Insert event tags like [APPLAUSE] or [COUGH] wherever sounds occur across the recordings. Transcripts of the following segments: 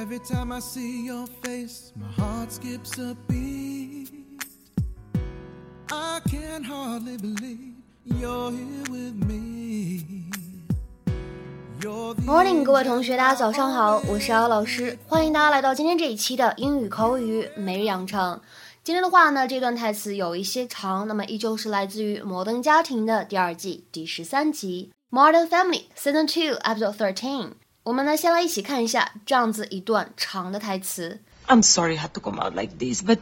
Every time I see your face, my heart skips a beat. I can hardly believe you're here with me. Morning，各位同学，大家早上好，我是姚老师，欢迎大家来到今天这一期的英语口语每日养成。今天的话呢，这段台词有一些长，那么依旧是来自于《摩登家庭》的第二季第十三集《Modern Family》Season Two Episode Thirteen。我们呢，先来一起看一下这样子一段长的台词。 I'm sorry it had to come out like this, but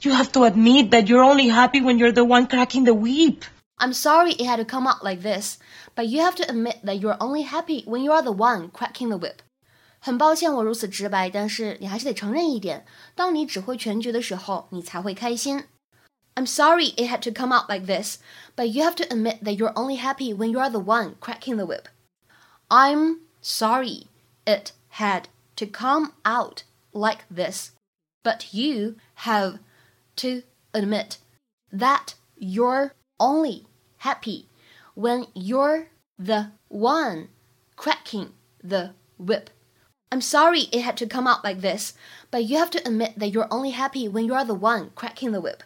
you have to admit that you're only happy when you're the one cracking the whip. I'm sorry it had to come out like this, but you have to admit that you're only happy when you are the one cracking the whip. 很抱歉我如此直白，但是你还是得承认一点，当你指挥全局的时候，你才会开心。I'm sorry it had to come out like this, but you have to admit that you're only happy when you are the one cracking the whip. I'm sorry it had to come out like this, but you have to admit that you're only happy when you're the one cracking the whip. I'm sorry it had to come out like this, but you have to admit that you're only happy when you are the one cracking the whip.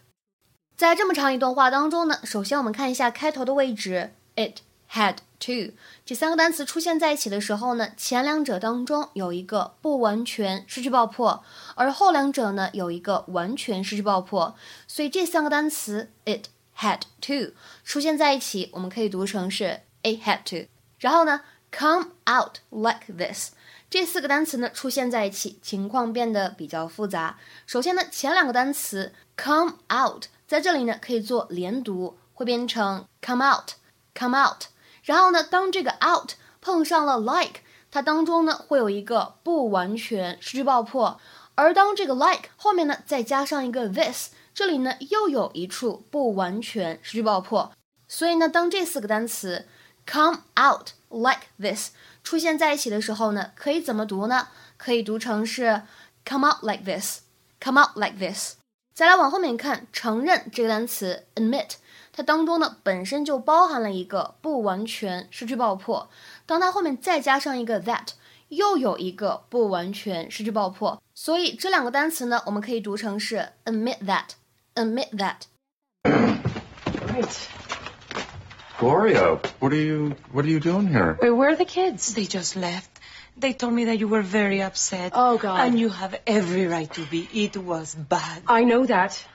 在这么长一段话当中呢，首先我们看一下开头的位置，it had to 这三个单词出现在一起的时候呢，前两者当中有一个不完全失去爆破，而后两者呢有一个完全失去爆破，所以这三个单词 it had to 出现在一起，我们可以读成是 it had to。然后呢，come out like this。这四个单词呢出现在一起，情况变得比较复杂。首先呢，前两个单词 come out 在这里呢可以做连读，会变成 come out，come out。然后呢，当这个 out 碰上了 like，它当中呢会有一个不完全失去爆破，而当这个 like 后面呢再加上一个 this，这里呢又有一处不完全失去爆破。所以呢，当这四个单词 come out like this 出现在一起的时候呢，可以怎么读呢？可以读成是 come out like this，come out like this。再来往后面看，承认这个单词 admit，它当中呢本身就包含了一个不完全失去爆破，当它后面再加上一个 that，又有一个不完全失去爆破，所以这两个单词呢，我们可以读成是 admit that，admit that。Right. Gloria, what are you what are you doing here? Wait, where are the kids? They just left. They told me that you were very upset. Oh, God. And you have every right to be. It was bad. I know that.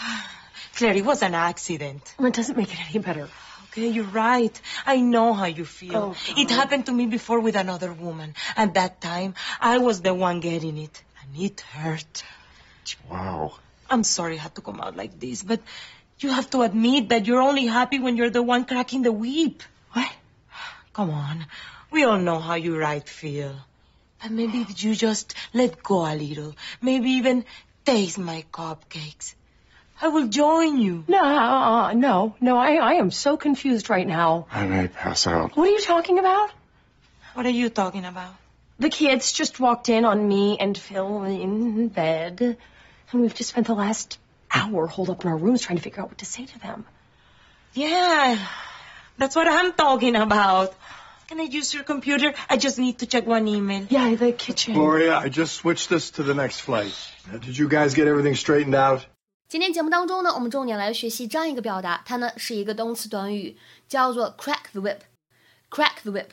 [SIGHS] Claire, it was an accident. It doesn't make it any better. Okay, you're right. I know how you feel. Oh, it happened to me before with another woman. And that time, I was the one getting it. And it hurt. Wow. I'm sorry it had to come out like this, but you have to admit that you're only happy when you're the one cracking the whip. What? Come on. We all know how you right feel. But maybe if you just let go a little, maybe even taste my cupcakes. I will join you. No, uh, no, no. I, I am so confused right now. I may pass out. What are you talking about? What are you talking about? The kids just walked in on me and Phil in bed, and we've just spent the last hour holed up in our rooms trying to figure out what to say to them. Yeah, that's what I'm talking about. Can I use your computer? I just need to check one email. Yeah, the kitchen. Gloria, I just switched this to the next flight. Now, did you guys get everything straightened out? 今天节目当中呢，我们重点来学习这样一个表达，它呢是一个动词短语，叫做 crack the whip。crack the whip，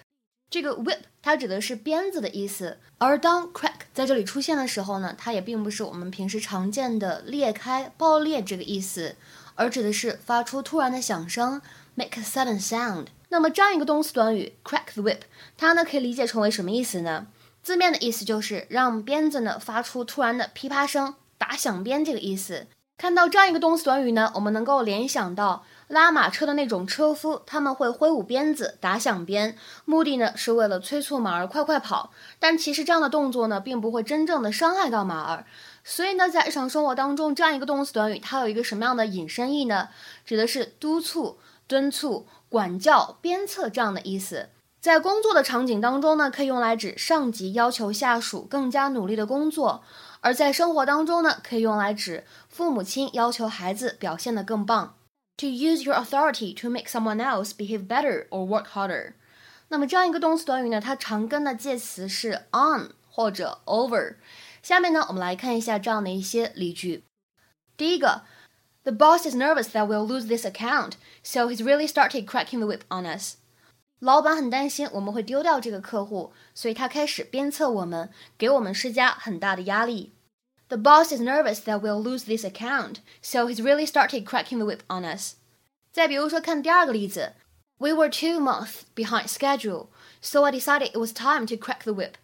这个 whip 它指的是鞭子的意思，而当 crack 在这里出现的时候呢，它也并不是我们平时常见的裂开、爆裂这个意思，而指的是发出突然的响声，make a sudden sound。 那么这样一个动词短语 crack the whip，它呢可以理解成为什么意思呢？字面的意思就是让鞭子呢发出突然的噼啪声，打响鞭这个意思。看到这样一个动词短语呢，我们能够联想到拉马车的那种车夫，他们会挥舞鞭子、打响鞭，目的呢是为了催促马儿快快跑。但其实这样的动作呢，并不会真正的伤害到马儿。所以呢，在日常生活当中，这样一个动词短语，它有一个什么样的引申义呢？指的是督促、敦促、管教、鞭策这样的意思。在工作的场景当中呢，可以用来指上级要求下属更加努力的工作；而在生活当中呢，可以用来指父母亲要求孩子表现得更棒。To use your authority to make someone else behave better or work harder。那么这样一个动词短语呢，它常跟的介词是 on 或者 over。下面呢，我们来看一下这样的一些例句。第一个 ，The boss is nervous that we'll lose this account, so he's really started cracking the whip on us. 老板很担心我们会丢掉这个客户，所以他开始鞭策我们，给我们施加很大的压力。The boss is nervous that we'll lose this account, so he's really started cracking the whip on us. 再比如说，看第二个例子，We were two months behind schedule, so I decided it was time to crack the whip.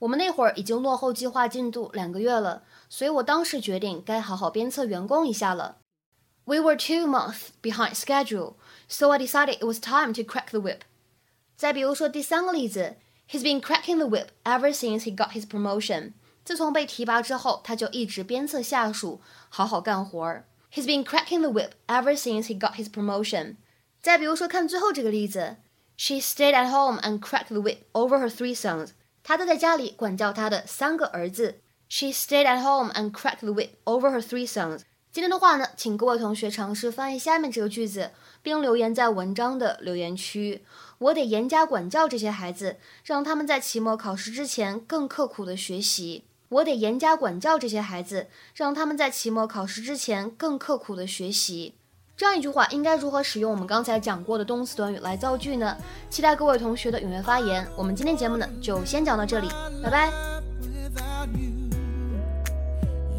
我们那会儿已经落后计划进度两个月了，所以我当时决定该好好鞭策员工一下了。 We were two months behind schedule, so I decided it was time to crack the whip. 再比如说第三个例子，He's been cracking the whip ever since he got his promotion. 自从被提拔之后，他就一直鞭策下属好好干活儿。He's been cracking the whip ever since he got his promotion。再比如说，看最后这个例子，She stayed at home and cracked the whip over her three sons。她都在家里管教她的三个儿子。She stayed at home and cracked the whip over her three sons。 今天的话呢，请各位同学尝试翻译下面这个句子，并留言在文章的留言区。我得严加管教这些孩子，让他们在期末考试之前更刻苦的学习。我得严加管教这些孩子，让他们在期末考试之前更刻苦的学习。这样一句话应该如何使用我们刚才讲过的动词短语来造句呢？期待各位同学的踊跃发言。我们今天节目呢就先讲到这里，拜拜。